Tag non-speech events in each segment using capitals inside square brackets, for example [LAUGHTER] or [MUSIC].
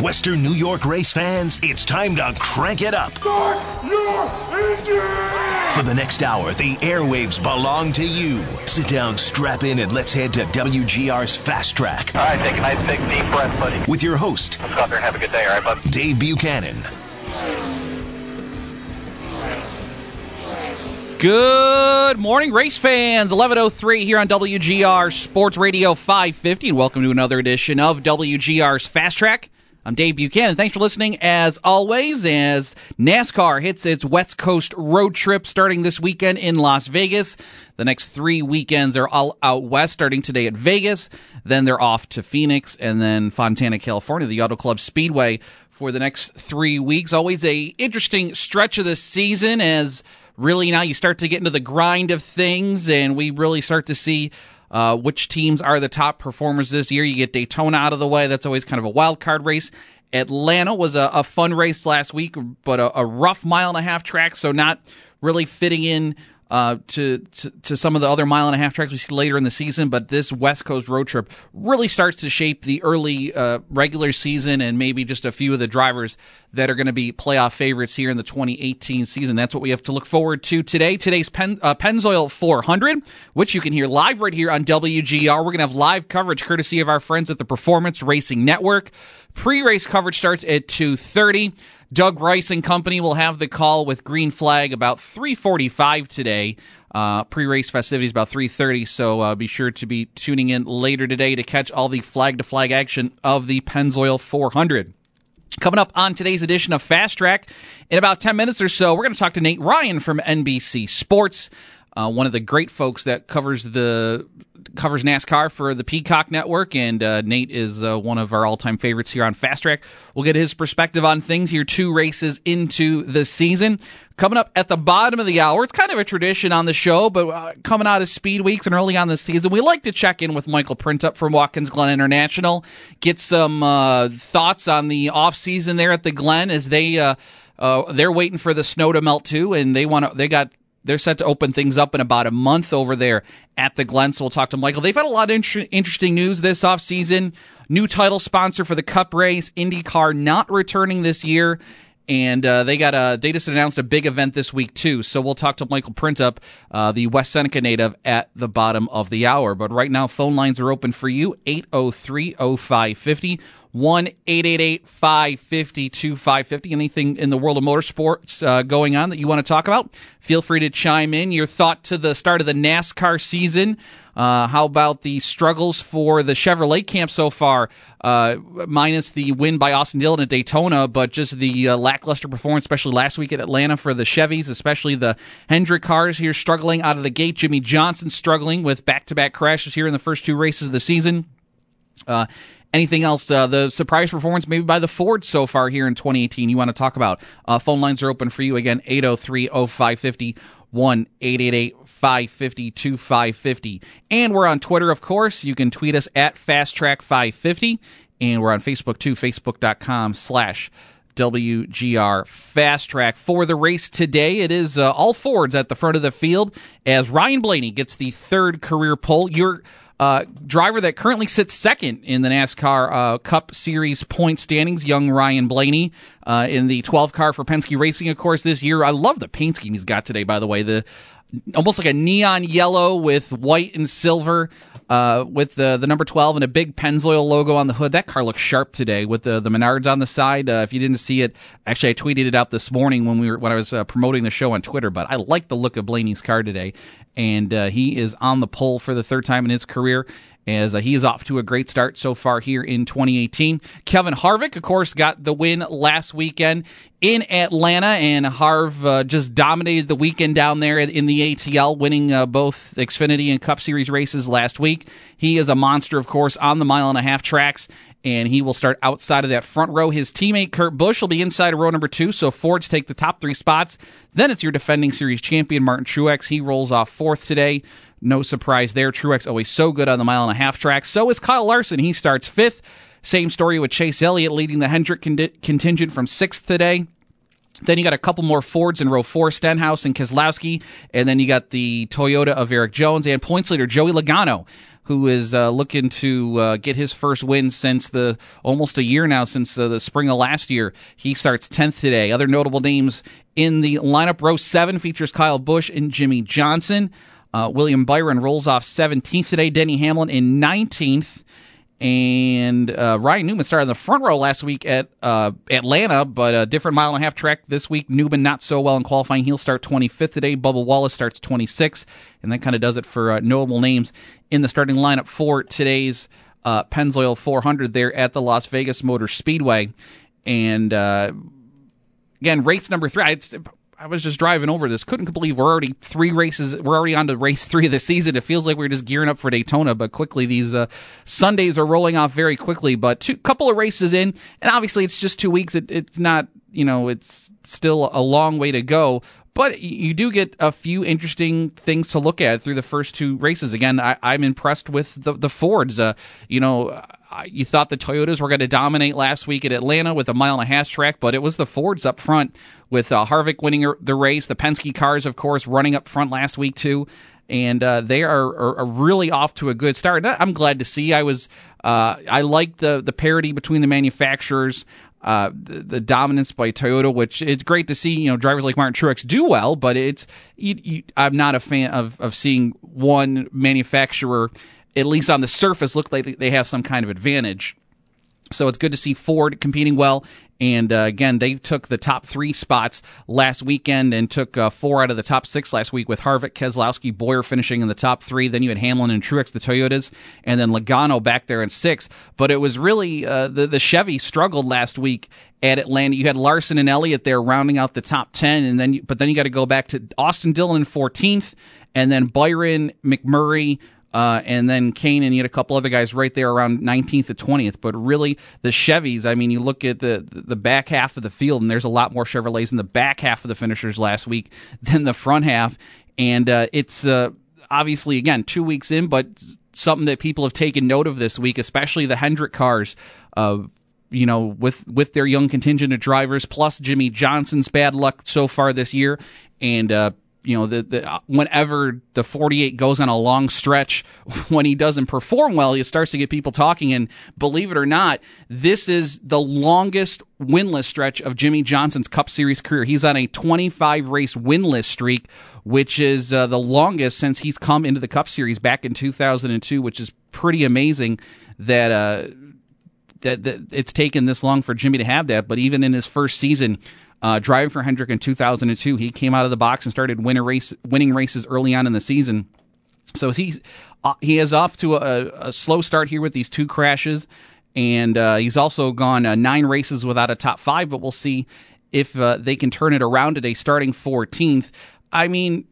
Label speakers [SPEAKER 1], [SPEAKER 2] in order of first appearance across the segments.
[SPEAKER 1] Western New York race fans, it's time to crank it up.
[SPEAKER 2] Start your engine!
[SPEAKER 1] For the next hour, the airwaves belong to you. Sit down, strap in, and let's head to WGR's Fast Track.
[SPEAKER 3] All right, take a nice big deep breath, buddy.
[SPEAKER 1] With your host,
[SPEAKER 3] Let's go out there and have a good day, all right, bud?
[SPEAKER 1] Dave Buchanan.
[SPEAKER 4] Good morning, race fans. 1103 here on WGR Sports Radio 550, and welcome to another edition of WGR's Fast Track. I'm Dave Buchanan. Thanks for listening, as always, as NASCAR hits its West Coast road trip starting this weekend in Las Vegas. The next three weekends are all out west, starting today at Vegas. Then they're off to Phoenix and then Fontana, California, the Auto Club Speedway for the next three weeks. Always a interesting stretch of the season as really now you start to get into the grind of things and we really start to see uh, which teams are the top performers this year. You get Daytona out of the way. That's always kind of a wild card race. Atlanta was a, a fun race last week, but a, a rough mile and a half track, so not really fitting in uh, to, to, to some of the other mile and a half tracks we see later in the season. But this West Coast road trip really starts to shape the early uh, regular season and maybe just a few of the drivers that are going to be playoff favorites here in the 2018 season. That's what we have to look forward to today. Today's Pen, uh, Pennzoil 400, which you can hear live right here on WGR. We're going to have live coverage courtesy of our friends at the Performance Racing Network. Pre-race coverage starts at 2:30. Doug Rice and company will have the call with Green Flag about 3:45 today. Uh, pre-race festivities about 3:30, so uh, be sure to be tuning in later today to catch all the flag-to-flag action of the Pennzoil 400. Coming up on today's edition of Fast Track, in about 10 minutes or so, we're going to talk to Nate Ryan from NBC Sports, uh, one of the great folks that covers the covers NASCAR for the Peacock Network, and uh, Nate is uh, one of our all-time favorites here on Fast Track. We'll get his perspective on things here two races into the season. Coming up at the bottom of the hour, it's kind of a tradition on the show, but uh, coming out of speed weeks and early on the season, we like to check in with Michael Printup from Watkins Glen International, get some uh, thoughts on the off season there at the Glen as they uh, uh, they're waiting for the snow to melt too, and they want to they got they're set to open things up in about a month over there at the Glen. So we'll talk to Michael. They've had a lot of inter- interesting news this offseason. New title sponsor for the Cup race, IndyCar, not returning this year. And uh, they got a they just announced a big event this week too. So we'll talk to Michael Printup, uh, the West Seneca native, at the bottom of the hour. But right now, phone lines are open for you 803 0550 1 550 2550. Anything in the world of motorsports uh, going on that you want to talk about? Feel free to chime in. Your thought to the start of the NASCAR season. Uh, how about the struggles for the Chevrolet camp so far? Uh, minus the win by Austin Dillon at Daytona, but just the uh, lackluster performance, especially last week at Atlanta for the Chevys, especially the Hendrick cars here struggling out of the gate. Jimmie Johnson struggling with back to back crashes here in the first two races of the season. Uh, anything else? Uh, the surprise performance maybe by the Ford so far here in 2018 you want to talk about? Uh, phone lines are open for you again 803 0550 1 550 2550. And we're on Twitter, of course. You can tweet us at FastTrack550. And we're on Facebook too, facebook.com slash WGR Fast Track. For the race today, it is uh, all Fords at the front of the field as Ryan Blaney gets the third career pole. Your uh, driver that currently sits second in the NASCAR uh, Cup Series point standings, young Ryan Blaney, uh, in the 12 car for Penske Racing, of course, this year. I love the paint scheme he's got today, by the way. The almost like a neon yellow with white and silver. Uh, with the the number 12 and a big Pennzoil logo on the hood. That car looks sharp today with the the Menards on the side. Uh, if you didn't see it, actually I tweeted it out this morning when we were when I was uh, promoting the show on Twitter. But I like the look of Blaney's car today, and uh, he is on the pole for the third time in his career as uh, he is off to a great start so far here in 2018. Kevin Harvick, of course, got the win last weekend in Atlanta, and Harv uh, just dominated the weekend down there in the ATL, winning uh, both Xfinity and Cup Series races last week. He is a monster, of course, on the mile and a half tracks, and he will start outside of that front row. His teammate Kurt Busch will be inside of row number two, so Fords take the top three spots. Then it's your defending series champion, Martin Truex. He rolls off fourth today. No surprise there. Truex always so good on the mile and a half track. So is Kyle Larson. He starts fifth. Same story with Chase Elliott leading the Hendrick con- contingent from sixth today. Then you got a couple more Fords in row four, Stenhouse and Keselowski. And then you got the Toyota of Erik Jones and points leader Joey Logano, who is uh, looking to uh, get his first win since the almost a year now, since uh, the spring of last year. He starts 10th today. Other notable names in the lineup row seven features Kyle Busch and Jimmie Johnson. Uh, William Byron rolls off 17th today. Denny Hamlin in 19th. And uh, Ryan Newman started in the front row last week at uh, Atlanta, but a different mile and a half track this week. Newman not so well in qualifying. He'll start 25th today. Bubba Wallace starts 26th. And that kind of does it for uh, notable names in the starting lineup for today's uh, Pennzoil 400 there at the Las Vegas Motor Speedway. And uh, again, race number three. I was just driving over this. Couldn't believe we're already three races. We're already on to race three of the season. It feels like we're just gearing up for Daytona, but quickly these uh, Sundays are rolling off very quickly. But two couple of races in, and obviously it's just two weeks. It, it's not, you know, it's still a long way to go. But you do get a few interesting things to look at through the first two races. Again, I, am I'm impressed with the the Fords. Uh, you know, you thought the Toyotas were going to dominate last week at Atlanta with a mile and a half track, but it was the Fords up front with uh, Harvick winning the race. The Penske cars, of course, running up front last week too, and uh, they are, are, are, really off to a good start. I'm glad to see. I was uh, I like the the parity between the manufacturers. Uh, the, the, dominance by Toyota, which it's great to see, you know, drivers like Martin Truex do well, but it's, you, you, I'm not a fan of, of seeing one manufacturer at least on the surface, look like they have some kind of advantage. So it's good to see Ford competing well. And uh, again, they took the top three spots last weekend and took uh, four out of the top six last week with Harvick, Keselowski, Bowyer finishing in the top three. Then you had Hamlin and Truex, the Toyotas, and then Logano back there in six. But it was really uh, the the Chevy struggled last week at Atlanta. You had Larson and Elliott there rounding out the top ten, and then but then you got to go back to Austin Dillon in fourteenth, and then Byron McMurray. Uh, and then Kahne and you had a couple other guys right there around 19th to 20th. But really, the Chevys, I mean, you look at the the back half of the field, and there's a lot more Chevrolets in the back half of the finishers last week [LAUGHS] than the front half. And uh, it's uh, obviously, again, two weeks in, but something that people have taken note of this week, especially the Hendrick cars. Uh, you know, with with their young contingent of drivers, plus Jimmie Johnson's bad luck so far this year, and uh, you know, the, the whenever the 48 goes on a long stretch, [LAUGHS] when he doesn't perform well, he starts to get people talking. And believe it or not, this is the longest winless stretch of Jimmie Johnson's Cup Series career. He's on a 25 race winless streak, which is uh, the longest since he's come into the Cup Series back in 2002, which is pretty amazing that. Uh, that, that it's taken this long for Jimmy to have that, but even in his first season, uh, driving for Hendrick in 2002, he came out of the box and started winning, race, winning races early on in the season. So he's uh, he is off to a, a, slow start here with these two crashes, and uh, he's also gone uh, nine races without a top five. But we'll see if uh, they can turn it around today, starting 14th. I mean,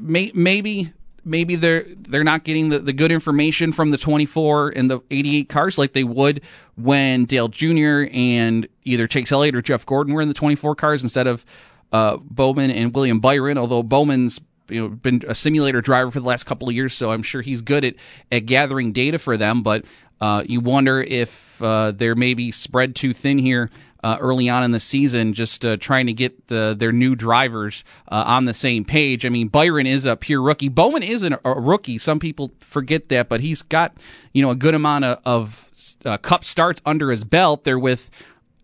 [SPEAKER 4] may, maybe maybe they're they're not getting the, the good information from the 24 and the 88 cars like they would when Dale Jr. and either Chase Elliott or Jeff Gordon were in the 24 cars instead of uh, Bowman and William Byron. Although Bowman's you know been a simulator driver for the last couple of years, so I'm sure he's good at at gathering data for them. But uh, you wonder if uh, they're maybe spread too thin here uh, early on in the season, just uh, trying to get uh, their new drivers uh, on the same page. I mean, Byron is a pure rookie. Bowman is an, a rookie. Some people forget that, but he's got you know a good amount of, of uh, Cup starts under his belt. They're with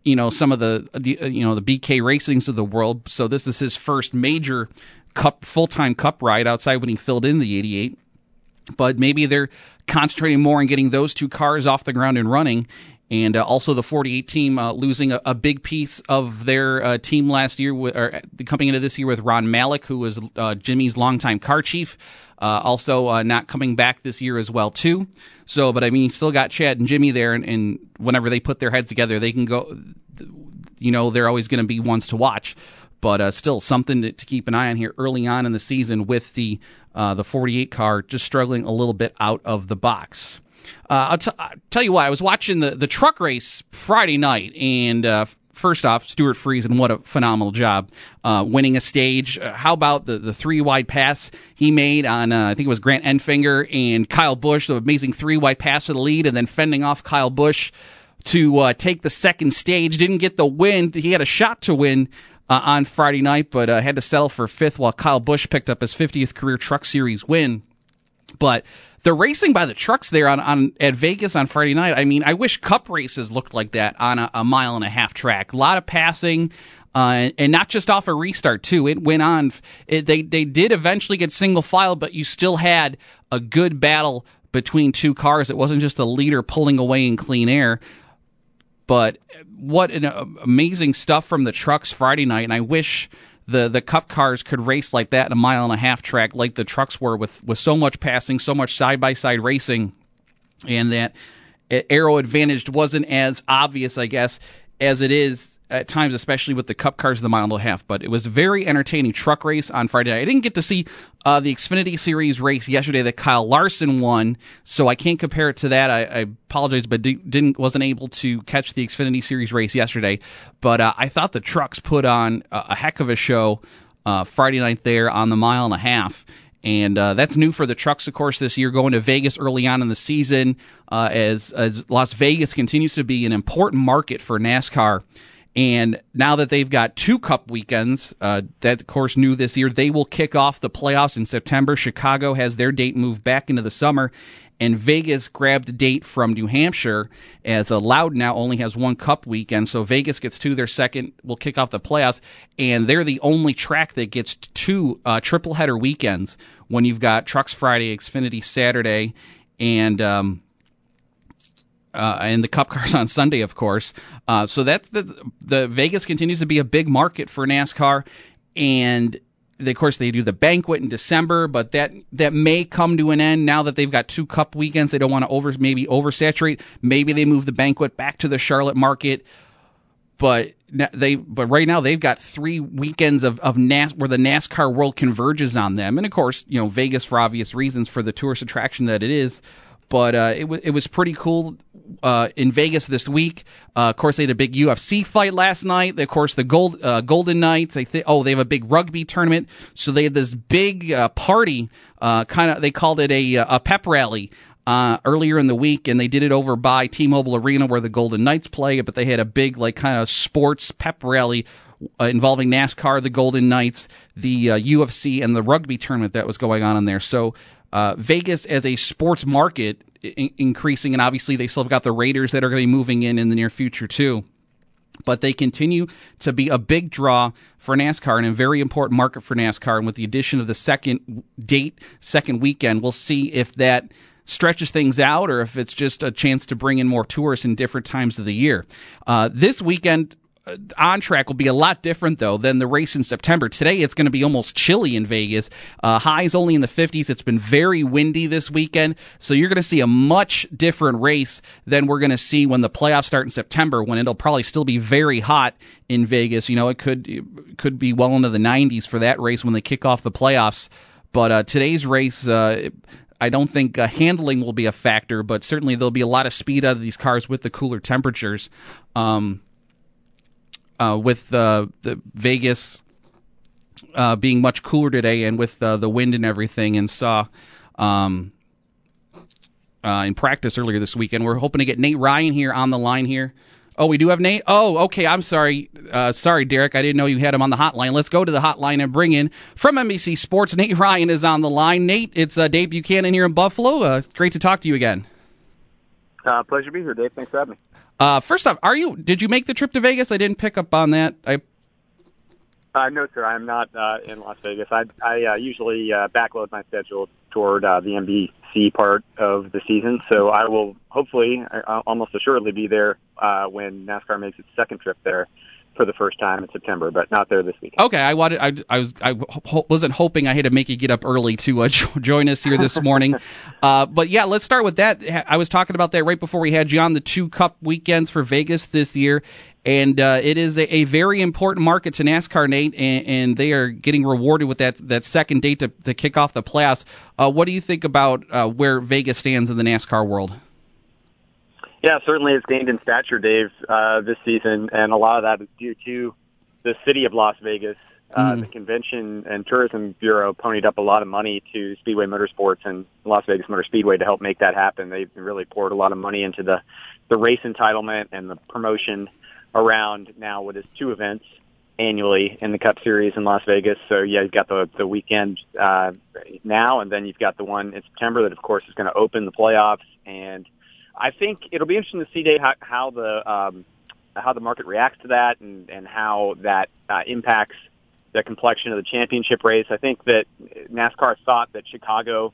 [SPEAKER 4] you know some of the, the uh, you know the BK Racings of the world. So this is his first major Cup full time Cup ride outside when he filled in the '88 but maybe they're concentrating more on getting those two cars off the ground and running and uh, also the 48 team uh, losing a, a, big piece of their uh, team last year, with, or uh, coming into this year with Ron Malec, who was uh, Jimmy's longtime car chief. Uh, also, not coming back this year as well too. So, but I mean, still got Chad and Jimmy there, and, and whenever they put their heads together, they can go. You know, they're always going to be ones to watch. But still, something to, to, keep an eye on here early on in the season with the the 48 car just struggling a little bit out of the box. Uh, I'll, t- I'll tell you what. I was watching the the truck race Friday night, and uh, first off, Stewart Friesen, what a phenomenal job uh, winning a stage. Uh, how about the, the three wide pass he made on, uh, I think it was Grant Enfinger and Kyle Busch, the amazing three wide pass to the lead, and then fending off Kyle Busch to uh, take the second stage. Didn't get the win. He had a shot to win. Uh, on Friday night, but uh, had to settle for fifth while Kyle Busch picked up his 50th career Truck Series win. But the racing by the trucks there on, on at Vegas on Friday night. I mean, I wish Cup races looked like that on a, a mile and a half track. A lot of passing. Uh, and not just off a restart too. It went on. It, they they did eventually get single file, but you still had a good battle between two cars. It wasn't just the leader pulling away in clean air. But what an uh, amazing stuff from the trucks Friday night, and I wish the the cup cars could race like that in a mile and a half track, like the trucks were, with with so much passing, so much side by side racing, and that aero advantage wasn't as obvious, I guess, as it is at times, especially with the Cup cars, of the mile and a half. But it was a very entertaining truck race on Friday. Night. I didn't get to see uh, the Xfinity Series race yesterday that Kyle Larson won, so I can't compare it to that. I, I apologize, but didn't wasn't able to catch the Xfinity Series race yesterday. But uh, I thought the trucks put on a, a heck of a show uh, Friday night there on the mile and a half. And uh, that's new for the trucks, of course, this year, going to Vegas early on in the season, uh, as, as Las Vegas continues to be an important market for NASCAR. And now that they've got two cup weekends, uh, that of course new this year, they will kick off the playoffs in September. Chicago has their date moved back into the summer. And Vegas grabbed a date from New Hampshire as a Loud now only has one cup weekend. So Vegas gets two. Their second will kick off the playoffs. And they're the only track that gets two uh, triple header weekends when you've got Trucks Friday, Xfinity Saturday, and um, uh, and the Cup [LAUGHS] cars on Sunday, of course. Uh, so that's the the Vegas continues to be a big market for NASCAR, and they, of course they do the banquet in December, but that that may come to an end now that they've got two Cup weekends. They don't want to over maybe oversaturate. Maybe they move the banquet back to the Charlotte market, but they but right now they've got three weekends of of NAS where the NASCAR world converges on them, and of course you know Vegas for obvious reasons for the tourist attraction that it is but uh, it was it was pretty cool uh, in Vegas this week. Uh, of course, they had a big UFC fight last night. Of course, the Gold uh, Golden Knights. They th- oh, they have a big rugby tournament, so they had this big uh, party. Uh, kind of, they called it a a pep rally. earlier in the week, and they did it over by T-Mobile Arena where the Golden Knights play. But they had a big, like, kind of sports pep rally involving NASCAR, the Golden Knights, the UFC, and the rugby tournament that was going on in there. So uh, Vegas as a sports market I- increasing, and obviously they still have got the Raiders that are going to be moving in in the near future too. But they continue to be a big draw for NASCAR and a very important market for NASCAR. And with the addition of the second date, second weekend, we'll see if that stretches things out or if it's just a chance to bring in more tourists in different times of the year. Uh, this weekend, on track will be a lot different though than the race in September. Today it's going to be almost chilly in Vegas. Uh, highs only in the 50s. It's been very windy this weekend, so you're going to see a much different race than we're going to see when the playoffs start in September, when it'll probably still be very hot in Vegas. You know, it could it could be well into the 90s for that race when they kick off the playoffs. But uh, today's race, uh, I don't think uh, handling will be a factor, but certainly there'll be a lot of speed out of these cars with the cooler temperatures. Um, uh, with the the Vegas uh, being much cooler today, and with uh, the wind and everything, and saw um, uh, in practice earlier this weekend. We're hoping to get Nate Ryan here on the line here. Oh, we do have Nate. Oh, okay. I'm sorry. Uh, sorry, Derek. I didn't know you had him on the hotline. Let's go to the hotline and bring in from NBC Sports. Nate Ryan is on the line. Nate, it's uh, Dave Buchanan here in Buffalo. Uh, great to talk to you again.
[SPEAKER 5] Uh, pleasure to be here, Dave. Thanks for having me.
[SPEAKER 4] Uh, first off, are you? Did you make the trip to Vegas? I didn't pick up on that. I.
[SPEAKER 5] Uh, no, sir. I'm not uh, in Las Vegas. I, I uh, usually uh, backload my schedule toward uh, the NBC part of the season, so I will hopefully, uh, almost assuredly, be there uh, when NASCAR makes its second trip there for the first time in September, but not there this weekend.
[SPEAKER 4] Okay, I wanted. I, I was. I ho- wasn't hoping I had to make you get up early to uh, [LAUGHS] join us here this morning. [LAUGHS] uh, but yeah, let's start with that. I was talking about that right before we had you on the two Cup weekends for Vegas this year, and uh, it is a, a, very important market to NASCAR, Nate, and, and, they are getting rewarded with that that second date to, to kick off the playoffs. Uh, what do you think about uh, where Vegas stands in the NASCAR world?
[SPEAKER 5] Yeah, certainly it's gained in stature, Dave, uh, this season, and a lot of that is due to the city of Las Vegas. Uh,
[SPEAKER 4] Mm.
[SPEAKER 5] The Convention and Tourism Bureau ponied up a lot of money to Speedway Motorsports and Las Vegas Motor Speedway to help make that happen. They really poured a lot of money into the the race entitlement and the promotion around now what is two events annually in the Cup Series in Las Vegas. So yeah, you've got the the weekend uh, now, and then you've got the one in September that, of course, is going to open the playoffs. And I think it'll be interesting to see Dave how, how the um, how the market reacts to that, and and how that uh, impacts the complexion of the championship race. I think that NASCAR thought that Chicago,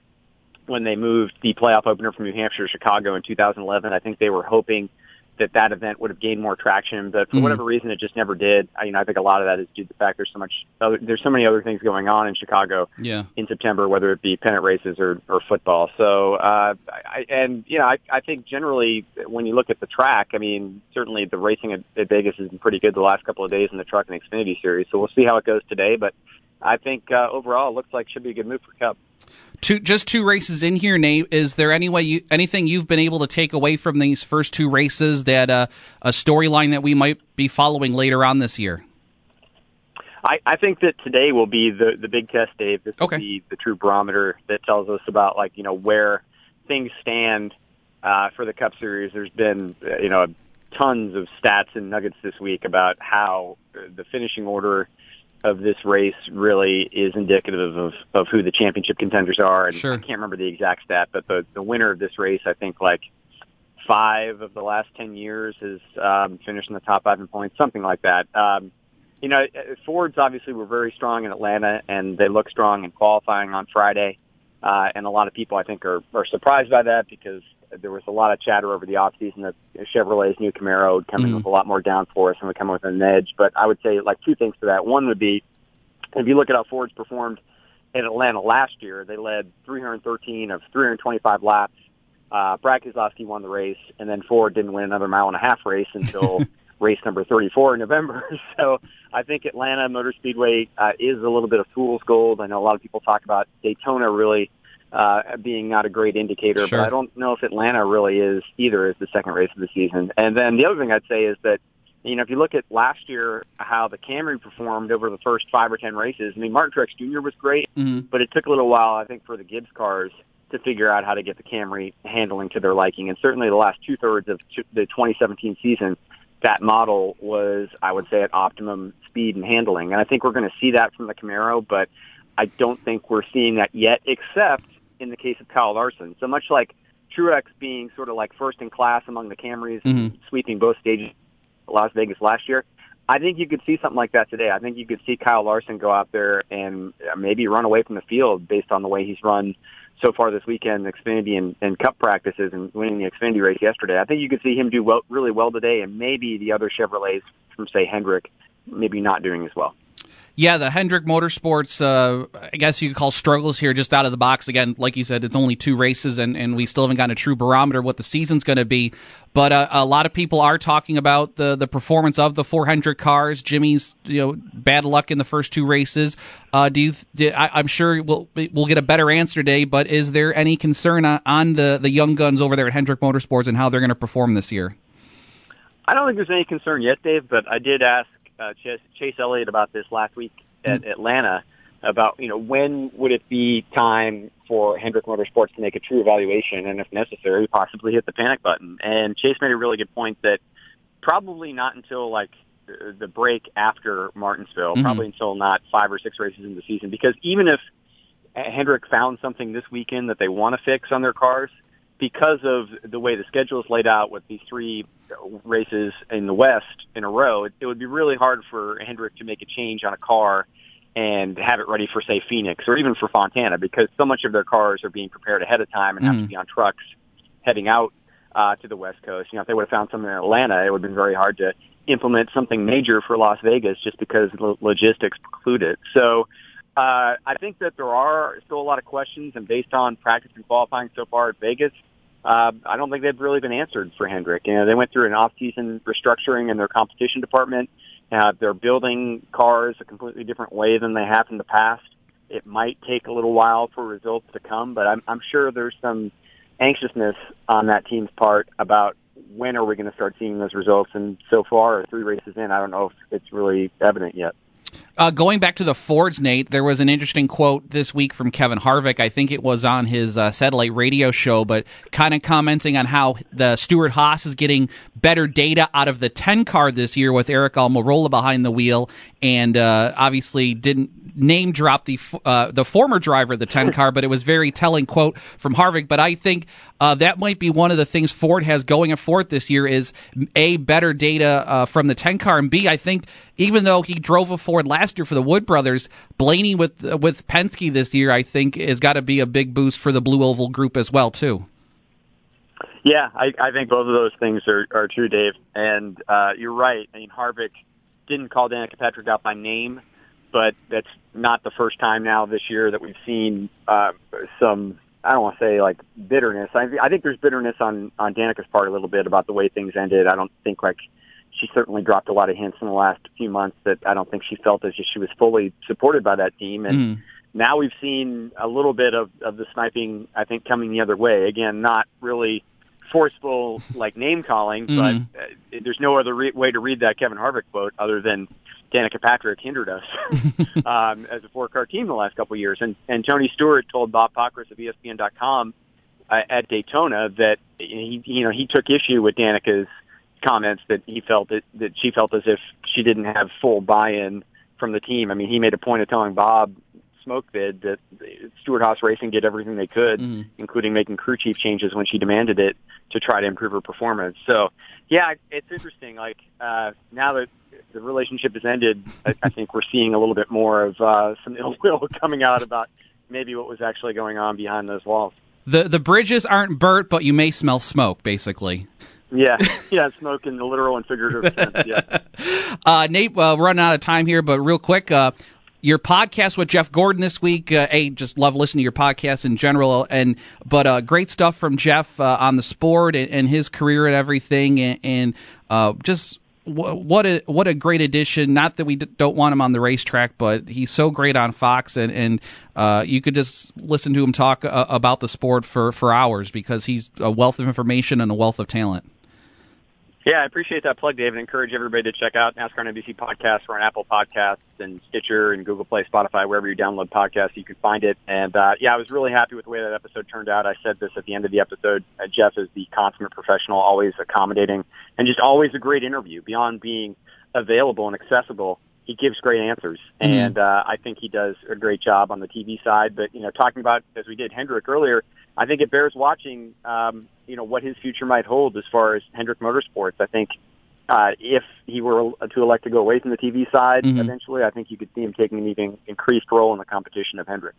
[SPEAKER 5] when they moved the playoff opener from New Hampshire to Chicago in 2011, I think they were hoping that that event would have gained more traction, but for
[SPEAKER 4] Mhm.
[SPEAKER 5] whatever reason, it just never did. I, you know, I think a lot of that is due to the fact there's so much, other, there's so many other things going on in Chicago
[SPEAKER 4] Yeah.
[SPEAKER 5] in September, whether it be pennant races or, or football. So, uh, I, and you know, I, I think generally when you look at the track, I mean, certainly the racing at, at Vegas has been pretty good the last couple of days in the Truck and Xfinity series. So we'll see how it goes today, but I think uh, overall it looks like should be a good move for Cup.
[SPEAKER 4] Two, just two races in here, Nate. Is there any way you, anything you've been able to take away from these first two races that uh, a storyline that we might be following later on this year?
[SPEAKER 5] I, I think that today will be the the big test, Dave. This
[SPEAKER 4] Okay.
[SPEAKER 5] will be the true barometer that tells us about like you know where things stand uh, for the Cup Series. There's been uh, you know tons of stats and nuggets this week about how the finishing order of this race really is indicative of of who the championship contenders are. And
[SPEAKER 4] Sure.
[SPEAKER 5] I can't remember the exact stat, but the the winner of this race, I think like five of the last ten years has um, finished in the top five in points, something like that. Um, you know, uh, Fords obviously were very strong in Atlanta, and they look strong in qualifying on Friday. Uh, and a lot of people, I think, are, are surprised by that because there was a lot of chatter over the offseason that Chevrolet's new Camaro would come in
[SPEAKER 4] Mhm.
[SPEAKER 5] with a lot more downforce and would come with an edge. But I would say, like, two things to that. One would be, if you look at how Ford's performed in Atlanta last year, they led 313 of 325 laps. Uh, Brad Keselowski won the race, and then Ford didn't win another mile and a half race until [LAUGHS] race number 34 in November. [LAUGHS] So I think Atlanta Motor Speedway uh, is a little bit of fool's gold. I know a lot of people talk about Daytona really uh, being not a great indicator,
[SPEAKER 4] Sure.
[SPEAKER 5] but I don't know if Atlanta really is either as the second race of the season. And then the other thing I'd say is that you know, if you look at last year, how the Camry performed over the first five or ten races, I mean, Martin Truex Jr. was great,
[SPEAKER 4] Mhm.
[SPEAKER 5] but it took a little while, I think, for the Gibbs cars to figure out how to get the Camry handling to their liking. And certainly the last two thirds of the 2017 season, that model was, I would say, at optimum speed and handling. And I think we're going to see that from the Camaro, but I don't think we're seeing that yet, except in the case of Kyle Larson. So much like Truex being sort of like first in class among the Camrys,
[SPEAKER 4] Mhm.
[SPEAKER 5] sweeping both stages Las Vegas last year. I think you could see something like that today. I think you could see Kyle Larson go out there and uh, maybe run away from the field based on the way he's run so far this weekend, Xfinity and, and Cup practices and winning the Xfinity race yesterday. I think you could see him do well, really well today, and maybe the other Chevrolets from say Hendrick maybe not doing as well.
[SPEAKER 4] Yeah, the Hendrick Motorsports, uh, I guess you could call struggles here just out of the box. Again, like you said, it's only two races, and, and we still haven't gotten a true barometer what the season's going to be. But uh, a lot of people are talking about the the performance of the 400 cars. Jimmy's, you know, bad luck in the first two races. Uh, do you? Do, I, I'm sure we'll we'll get a better answer today. But is there any concern on, on the the young guns over there at Hendrick Motorsports and how they're going to perform this year?
[SPEAKER 5] I don't think there's any concern yet, Dave, but I did ask uh, Chase, Chase Elliott about this last week at Atlanta about, you know, when would it be time for Hendrick Motorsports to make a true evaluation and if necessary, possibly hit the panic button. And Chase made a really good point that probably not until like the break after Martinsville,
[SPEAKER 4] Mhm.
[SPEAKER 5] probably until not five or six races in the season, because even if Hendrick found something this weekend that they want to fix on their cars, because of the way the schedule is laid out with these three races in the West in a row, it, it would be really hard for Hendrick to make a change on a car and have it ready for, say, Phoenix or even for Fontana because so much of their cars are being prepared ahead of time and have to
[SPEAKER 4] Mhm.
[SPEAKER 5] be on trucks heading out uh, to the West Coast. You know, if they would have found something in Atlanta, it would have been very hard to implement something major for Las Vegas just because lo- logistics preclude it. So uh, I think that there are still a lot of questions, and based on practice and qualifying so far at Vegas, uh, I don't think they've really been answered for Hendrick. You know, they went through an off-season restructuring in their competition department. Uh, they're building cars a completely different way than they have in the past. It might take a little while for results to come, but I'm, I'm sure there's some anxiousness on that team's part about when are we going to start seeing those results? And so far, three races in, I don't know if it's really evident yet.
[SPEAKER 4] Uh, going back to the Fords, Nate, there was an interesting quote this week from Kevin Harvick. I think it was on his uh, satellite radio show, but kind of commenting on how the Stewart Haas is getting better data out of the 10 car this year with Aric Almirola behind the wheel, and uh, obviously didn't name drop the uh, the former driver of the 10 car, but it was very telling quote from Harvick. But I think uh, that might be one of the things Ford has going for it this year is a better data uh, from the 10 car, and B, I think even though he drove a Ford last year for the Wood brothers, Blaney with with Penske this year, I think has got to be a big boost for the Blue Oval Group as well too.
[SPEAKER 5] Yeah, I, I think both of those things are, are true, Dave. And uh, you're right. I mean, Harvick didn't call Danica Patrick out by name, but that's not the first time now this year that we've seen uh, some. I don't want to say like bitterness. I, I think there's bitterness on on Danica's part a little bit about the way things ended. I don't think like she certainly dropped a lot of hints in the last few months that I don't think she felt as if she was fully supported by that team. And mm. now we've seen a little bit of of the sniping. I think coming the other way again, not really forceful like name calling, mm. but uh, there's no other re- way to read that Kevin Harvick quote other than Danica Patrick hindered us [LAUGHS] um, as a four car team the last couple of years. And, and Tony Stewart told Bob Pockrass of ESPN.com uh, at Daytona that he, you know, he took issue with Danica's comments that he felt that, that she felt as if she didn't have full buy-in from the team. I mean, he made a point of telling Bob smoke bid that Stewart Haas Racing did everything they could, mm-hmm. including making crew chief changes when she demanded it to try to improve her performance. So, yeah, it's interesting. Like uh, now that the relationship has ended, I, I think we're seeing a little bit more of uh, some ill will coming out about maybe what was actually going on behind those walls.
[SPEAKER 4] The the bridges aren't burnt, but you may smell smoke. Basically.
[SPEAKER 5] Yeah, [LAUGHS] yeah, smoke in the literal and figurative sense. Yeah. [LAUGHS] Uh,
[SPEAKER 4] Nate, uh, we're running out of time here, but real quick, uh, your podcast with Jeff Gordon this week. Uh, a just love listening to your podcast in general, and but uh, great stuff from Jeff uh, on the sport and, and, his career and everything, and, and uh, just what a what a great addition. Not that we don't want him on the racetrack, but he's so great on Fox, and and uh, you could just listen to him talk uh, about the sport for for hours because he's a wealth of information and a wealth of talent.
[SPEAKER 5] Yeah, I appreciate that plug, Dave, and encourage everybody to check out NASCAR and NBC podcasts. We're on Apple Podcasts and Stitcher and Google Play, Spotify, wherever you download podcasts, you can find it. And uh, yeah, I was really happy with the way that episode turned out. I said this at the end of the episode. Uh, Jeff is the consummate professional, always accommodating, and just always a great interview. Beyond being available and accessible, he gives great answers, mm-hmm. and uh, I think he does a great job on the TV side. But you know, talking about as we did Hendrick earlier, I think it bears watching. Um, you know what his future might hold as far as Hendrick Motorsports. I think uh, if he were to elect to go away from the TV side mm-hmm. eventually, I think you could see him taking an even increased role in the competition of Hendrick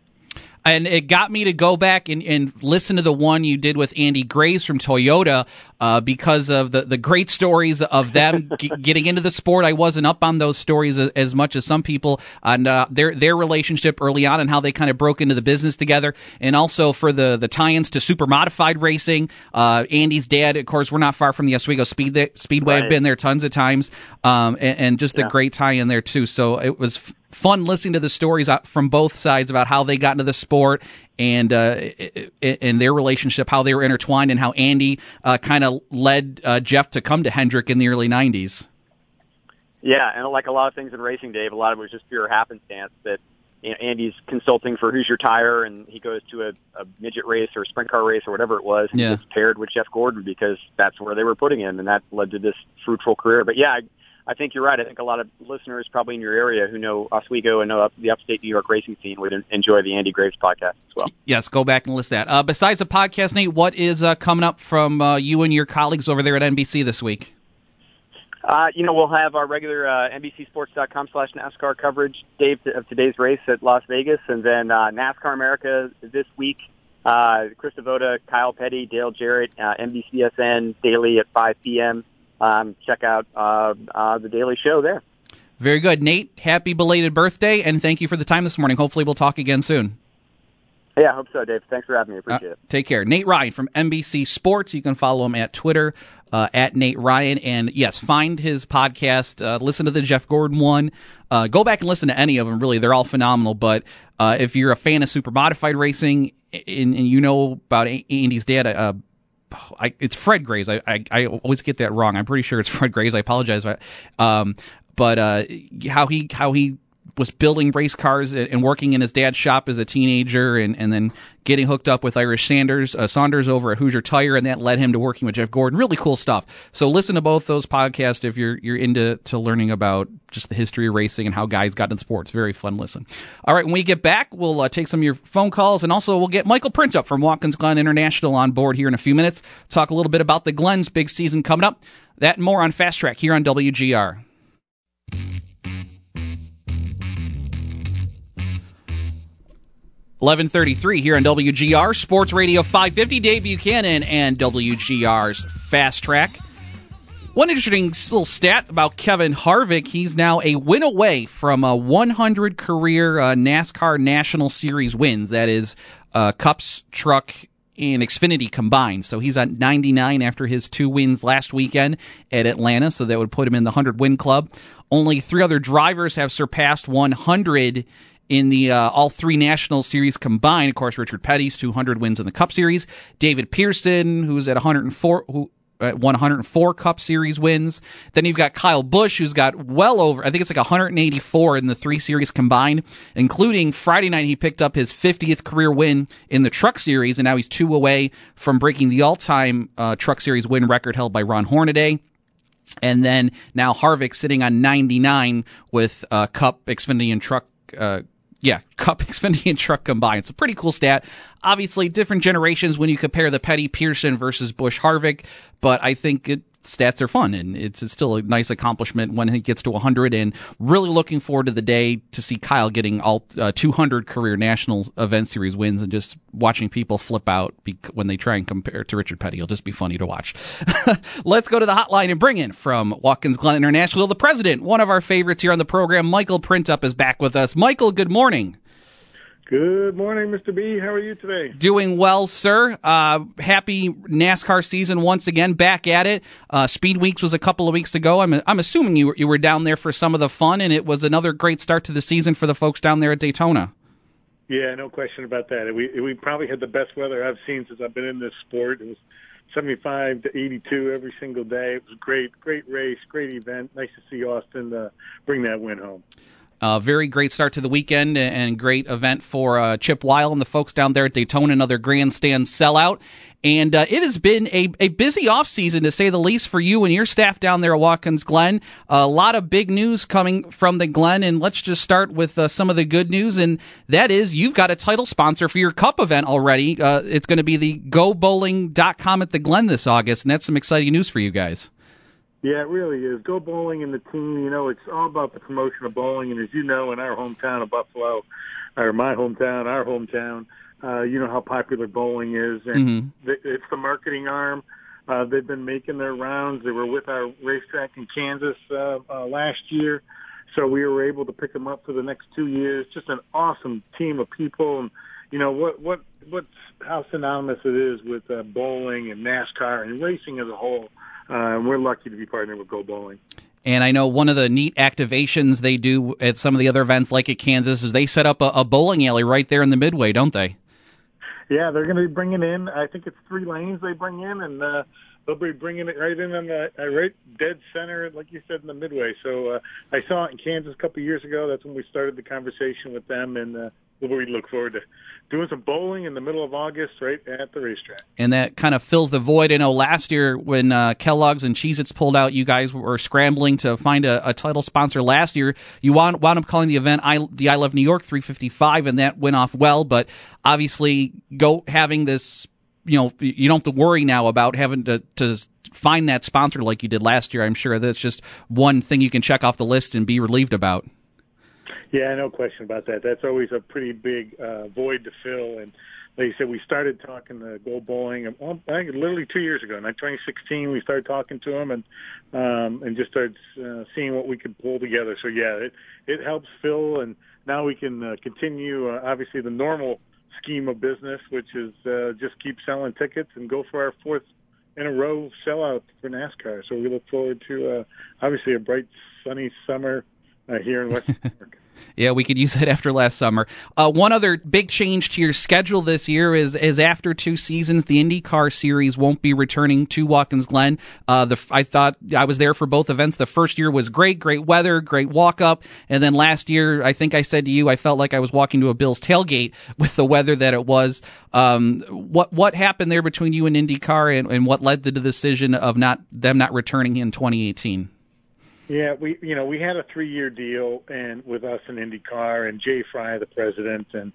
[SPEAKER 4] and it got me to go back and, and listen to the one you did with Andy Graves from Toyota uh, because of the, the great stories of them [LAUGHS] g- getting into the sport. I wasn't up on those stories as, as much as some people on uh, their their relationship early on and how they kind of broke into the business together, and also for the the tie-ins to super modified racing. Uh, Andy's dad, of course, we're not far from the Oswego Speed Speedway. Right. I've been there tons of times, um, and, and, just yeah. a great tie-in there too. So it was. Fun listening to the stories from both sides about how they got into the sport and uh, and their relationship, how they were intertwined, and how Andy uh, kind of led uh, Jeff to come to Hendrick in the early '90s.
[SPEAKER 5] Yeah, and like a lot of things in racing, Dave, a lot of it was just pure happenstance. That you know, Andy's consulting for Hoosier Tire, and he goes to a, a midget race or a sprint car race or whatever it was, and yeah. gets paired with Jeff Gordon because that's where they were putting him, and that led to this fruitful career. But yeah. I, I think you're right. I think a lot of listeners probably in your area who know Oswego and know the upstate New York racing scene would enjoy the Andy Graves podcast as well.
[SPEAKER 4] Yes, go back and listen to that. Uh, besides the podcast, Nate, what is uh, coming up from uh, you and your colleagues over there at NBC this week?
[SPEAKER 5] Uh, you know, we'll have our regular uh, NBCSports.com slash NASCAR coverage, Dave, of today's race at Las Vegas, and then uh, NASCAR America this week. Uh, Krista Voda, Kyle Petty, Dale Jarrett, uh, NBCSN daily at 5 p.m um, check out uh, uh, the Daily Show there.
[SPEAKER 4] Very good, Nate. Happy belated birthday, and thank you for the time this morning. Hopefully, we'll talk again soon.
[SPEAKER 5] Yeah, I hope so, Dave. Thanks for having me. Appreciate uh, it.
[SPEAKER 4] Take care. Nate Ryan from NBC Sports. You can follow him at Twitter uh, at Nate Ryan. And yes, find his podcast. Uh, listen to the Jeff Gordon one. Uh, go back and listen to any of them. Really, they're all phenomenal. But uh, if you're a fan of super modified racing and, and you know about Andy's dad, uh, I, it's Fred Graves. I, I, I always get that wrong. I'm pretty sure it's [LAUGHS] Fred Graves. I apologize. Um, but uh, how he how he was building race cars and working in his dad's shop as a teenager, and, and then getting hooked up with Irish Sanders uh, Saunders over at Hoosier Tire, and that led him to working with Jeff Gordon. Really cool stuff. So listen to both those podcasts if you're you're into to learning about just the history of racing and how guys got in sports. Very fun listen. All right, when we get back, we'll uh, take some of your phone calls, and also we'll get Michael Printup from Watkins Glen International on board here in a few minutes. Talk a little bit about the Glens big season coming up. That and more on Fast Track here on WGR. 1133 here on WGR Sports Radio 550. Dave Buchanan and WGR's Fast Track. One interesting little stat about Kevin Harvick: he's now a win away from a 100 career uh, NASCAR National Series wins. That is uh, Cups, Truck, and Xfinity combined. So he's at 99 after his two wins last weekend at Atlanta. So that would put him in the 100 win club. Only three other drivers have surpassed 100 in the uh, all three national series combined. Of course, Richard Petty's 200 wins in the Cup Series. David Pearson, who's at 104, who uh, 104 Cup Series wins. Then you've got Kyle Busch, who's got well over, I think it's like 184 in the three series combined, including Friday night he picked up his 50th career win in the Truck Series, and now he's two away from breaking the all-time uh, Truck Series win record held by Ron Hornaday. And then now Harvick sitting on 99 with uh, Cup, Xfinity, and Truck uh, yeah, [LAUGHS] Cup, Xfinity, and Truck combined. It's a pretty cool stat. Obviously, different generations when you compare the Petty Pearson versus Busch Harvick, but I think it stats are fun and it's, still a nice accomplishment when he gets to 100 and really looking forward to the day to see Kyle getting all uh, 200 career national event series wins and just watching people flip out when they try and compare to Richard Petty. It'll just be funny to watch. [LAUGHS] Let's go to the hotline and bring in from Watkins Glen International, the president, one of our favorites here on the program, Michael Printup is back with us. Michael, good morning.
[SPEAKER 6] Good morning, Mr. B. How are you today?
[SPEAKER 4] Doing well, sir. Uh, happy NASCAR season once again. Back at it. Uh, Speed Weeks was a couple of weeks ago. I'm I'm assuming you were, you were down there for some of the fun, and it was another great start to the season for the folks down there at Daytona.
[SPEAKER 6] Yeah, no question about that. We we probably had the best weather I've seen since I've been in this sport. It was 75 to 82 every single day. It was great, great race, great event. Nice to see Austin uh, bring that win home.
[SPEAKER 4] Uh, very great start to the weekend and great event for uh, Chip Wile and the folks down there at Daytona, another grandstand sellout. And uh, it has been a, a busy offseason, to say the least, for you and your staff down there at Watkins Glen. A lot of big news coming from the Glen, and let's just start with uh, some of the good news, and that is you've got a title sponsor for your Cup event already. Uh, it's going to be the GoBowling.com at the Glen this August, and that's some exciting news for you guys.
[SPEAKER 6] Yeah, it really is. Go bowling and the team. You know, it's all about the promotion of bowling. And as you know, in our hometown of Buffalo, or my hometown, our hometown, uh, you know how popular bowling is, and mm-hmm. it's the marketing arm. Uh, they've been making their rounds. They were with our racetrack in Kansas uh, uh, last year, so we were able to pick them up for the next two years. Just an awesome team of people, and you know what what what's how synonymous it is with uh, bowling and NASCAR and racing as a whole. Uh, and we're lucky to be partnered with Go Bowling.
[SPEAKER 4] And I know one of the neat activations they do at some of the other events, like at Kansas, is they set up a, a bowling alley right there in the midway, don't they?
[SPEAKER 6] Yeah, they're going to be bringing in. I think it's three lanes they bring in, and uh, they'll be bringing it right in on the uh, right dead center, like you said, in the midway. So uh, I saw it in Kansas a couple of years ago. That's when we started the conversation with them, and uh, we look forward to doing some bowling in the middle of August right at the racetrack.
[SPEAKER 4] And that kind of fills the void. I know last year when uh, Kellogg's and Cheez-Its pulled out, you guys were scrambling to find a, a title sponsor last year. You wound, wound up calling the event I, the I Love New York 355, and that went off well. But obviously, go having this, you know, you don't have to worry now about having to, to find that sponsor like you did last year. I'm sure that's just one thing you can check off the list and be relieved about.
[SPEAKER 6] Yeah, no question about that. That's always a pretty big uh, void to fill. And like you said, we started talking to Go Bowling. Well, I think literally two years ago, in 2016, we started talking to them and um, and just started uh, seeing what we could pull together. So yeah, it it helps fill, and now we can uh, continue. Uh, obviously, the normal scheme of business, which is uh, just keep selling tickets and go for our fourth in a row sellout for NASCAR. So we look forward to uh, obviously a bright, sunny summer uh, here in West [LAUGHS] York.
[SPEAKER 4] Yeah, we could use it after last summer. Uh, one other big change to your schedule this year is is after two seasons, the IndyCar series won't be returning to Watkins Glen. Uh, the I thought I was there for both events. The first year was great, great weather, great walk up, and then last year, I think I said to you, I felt like I was walking to a Bills tailgate [LAUGHS] with the weather that it was. Um, what what happened there between you and IndyCar, and, and what led to the decision of not them not returning in 2018?
[SPEAKER 6] Yeah, we you know we had a three year deal and with us in IndyCar and Jay Frye, the president, and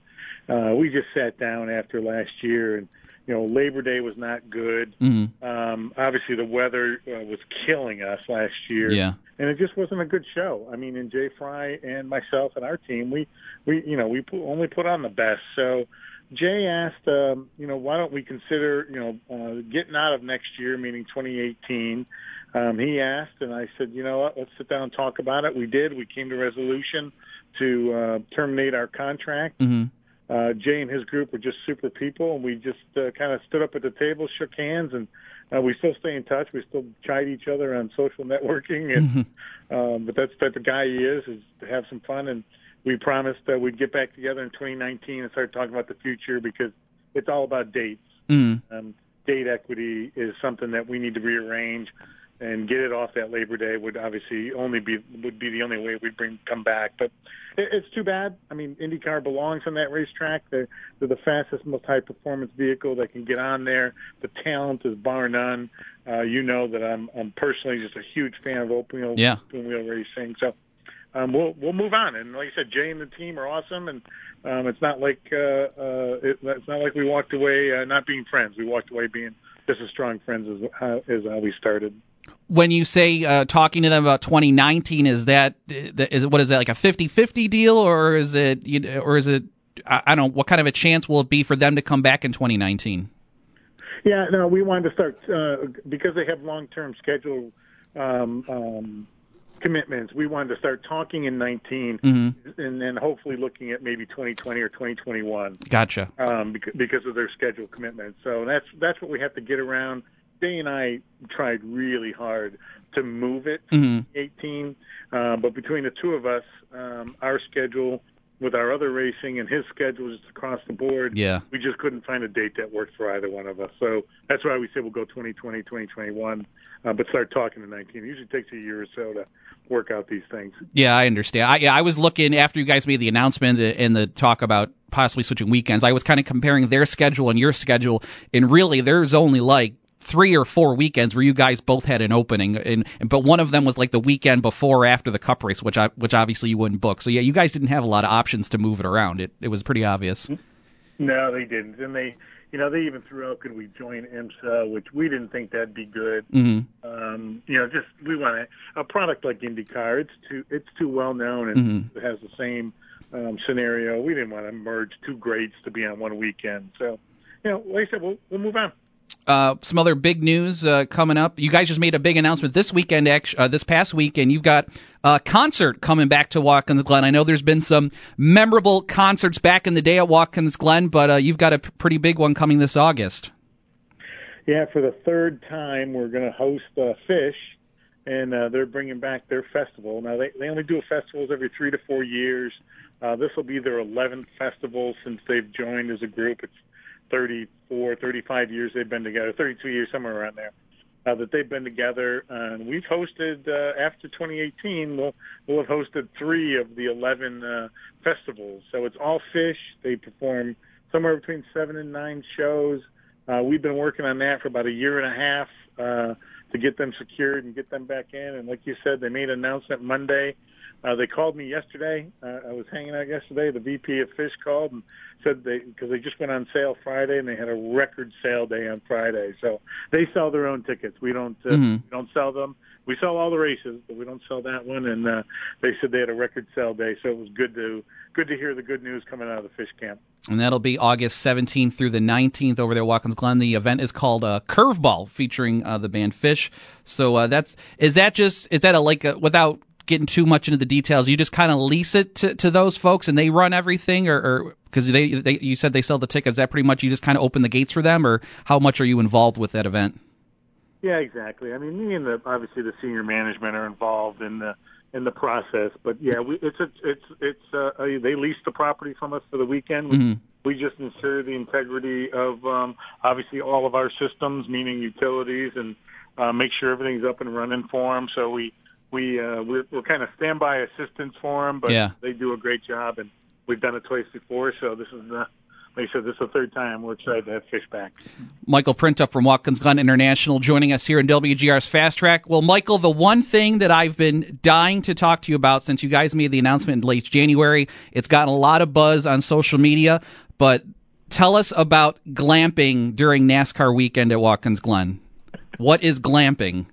[SPEAKER 6] uh, we just sat down after last year and you know Labor Day was not good.
[SPEAKER 4] Mm-hmm.
[SPEAKER 6] Um, obviously, the weather uh, was killing us last year.
[SPEAKER 4] Yeah.
[SPEAKER 6] And it just wasn't a good show. I mean, and Jay Frye and myself and our team, we we you know we put, only put on the best. So Jay asked, um, you know, why don't we consider you know uh, getting out of next year, meaning 2018 um, he asked, and I said, you know what, let's sit down and talk about it. We did. We came to resolution to uh, terminate our contract.
[SPEAKER 4] Mm-hmm.
[SPEAKER 6] Uh, Jay and his group were just super people, and we just uh, kind of stood up at the table, shook hands, and uh, we still stay in touch. We still chide each other on social networking, and
[SPEAKER 4] Mm-hmm.
[SPEAKER 6] um, but that's the type of guy he is, is to have some fun. And we promised that we'd get back together in 2019 and start talking about the future because it's all about dates.
[SPEAKER 4] Mm-hmm.
[SPEAKER 6] Um, date equity is something that we need to rearrange and get it off that Labor Day would obviously only be would be the only way we'd bring come back. But it, it's too bad. I mean, IndyCar belongs on that racetrack. They're they're the fastest, most high performance vehicle that can get on there. The talent is bar none. Uh, you know that I'm I'm personally just a huge fan of open wheel
[SPEAKER 4] Yeah.
[SPEAKER 6] open wheel racing. So. Um, we'll we'll move on, and like I said, Jay and the team are awesome, and um, it's not like uh, uh, it, it's not like we walked away uh, not being friends. We walked away being just as strong friends as how, as how we started.
[SPEAKER 4] When you say uh, talking to them about 2019 is that is it what is that like a 50-50 deal or is it or is it I don't know what kind of a chance will it be for them to come back in 2019
[SPEAKER 6] Yeah, no, we wanted to start uh, because they have long-term schedule um, um, commitments. We wanted to start talking in 19, and then hopefully looking at maybe 2020 or 2021
[SPEAKER 4] gotcha
[SPEAKER 6] um, because, because of their schedule commitments. So that's that's what we have to get around. Day and I tried really hard to move it
[SPEAKER 4] Mhm.
[SPEAKER 6] 18, uh, but between the two of us, um, our schedule with our other racing and his schedule just across the board,
[SPEAKER 4] Yeah.
[SPEAKER 6] we just couldn't find a date that worked for either one of us. So that's why we said we'll go 2020, 2021, uh, but start talking in 19. It usually takes a year or so to work out these things.
[SPEAKER 4] Yeah, I understand. I, yeah, I was looking after you guys made the announcement and the talk about possibly switching weekends. I was kind of comparing their schedule and your schedule, and really, there's only like three or four weekends where you guys both had an opening, and, and but one of them was like the weekend before or after the Cup race, which I which obviously you wouldn't book. So yeah, you guys didn't have a lot of options to move it around. It it was pretty obvious.
[SPEAKER 6] No, they didn't. And they, you know, they even threw out, could we join IMSA, which we didn't think that'd be good.
[SPEAKER 4] hmm
[SPEAKER 6] Um, you know, just we want a, a product like IndyCar. It's too it's too well known and it has the same um, scenario. We didn't want to merge two grades to be on one weekend. So, you know, like I said, we'll we'll move on.
[SPEAKER 4] Uh, some other big news uh, coming up. You guys just made a big announcement this weekend, uh, this past weekend. You've got a concert coming back to Watkins Glen. I know there's been some memorable concerts back in the day at Watkins Glen, but uh, you've got a p- pretty big one coming this August.
[SPEAKER 6] Yeah, for the third time, we're going to host uh, Phish, and uh, they're bringing back their festival. Now, they, they only do festivals every three to four years. This will be their 11th festival since they've joined as a group. It's 34, 35 years they've been together, 32 years, somewhere around there. Uh, that they've been together, and we've hosted uh, after 2018. We'll we'll have hosted three of the 11 uh, festivals. So it's all Phish. They perform somewhere between seven and nine shows. Uh, we've been working on that for about a year and a half uh, to get them secured and get them back in. And like you said, they made an announcement Monday. Uh, they called me yesterday. Uh, I was hanging out yesterday. The VP of Phish called and said they because they just went on sale Friday and they had a record sale day on Friday. So they sell their own tickets. We don't uh,
[SPEAKER 4] Mhm.
[SPEAKER 6] we don't sell them. We sell all the races, but we don't sell that one. And uh, they said they had a record sale day, so it was good to good to hear the good news coming out of the Phish camp.
[SPEAKER 4] And that'll be August 17th through the 19th over there at Watkins Glen. The event is called uh, Curveball, featuring uh, the band Phish. So uh, that's is that just is that a like a, without getting too much into the details? You just kind of lease it to, to those folks and they run everything, or because they, they you said they sell the tickets. That pretty much you just kind of open the gates for them, or how much are you involved with that event?
[SPEAKER 6] Yeah, exactly. I mean, me and the obviously the senior management are involved in the in the process. But yeah, we, it's a, it's it's uh, they lease the property from us for the weekend.
[SPEAKER 4] Mm-hmm.
[SPEAKER 6] We just ensure the integrity of um, obviously all of our systems, meaning utilities, and uh, make sure everything's up and running for them. So we we uh, we're, we're kind of standby assistants for them, but
[SPEAKER 4] Yeah.
[SPEAKER 6] they do a great job, and we've done it twice before. So this is the like I said, this is the third time we're excited to have Phish back.
[SPEAKER 4] Michael Printup from Watkins Glen International joining us here in WGR's Fast Track. Well, Michael, the one thing that I've been dying to talk to you about since you guys made the announcement in late January, it's gotten a lot of buzz on social media, but tell us about glamping during NASCAR weekend at Watkins Glen. What is glamping?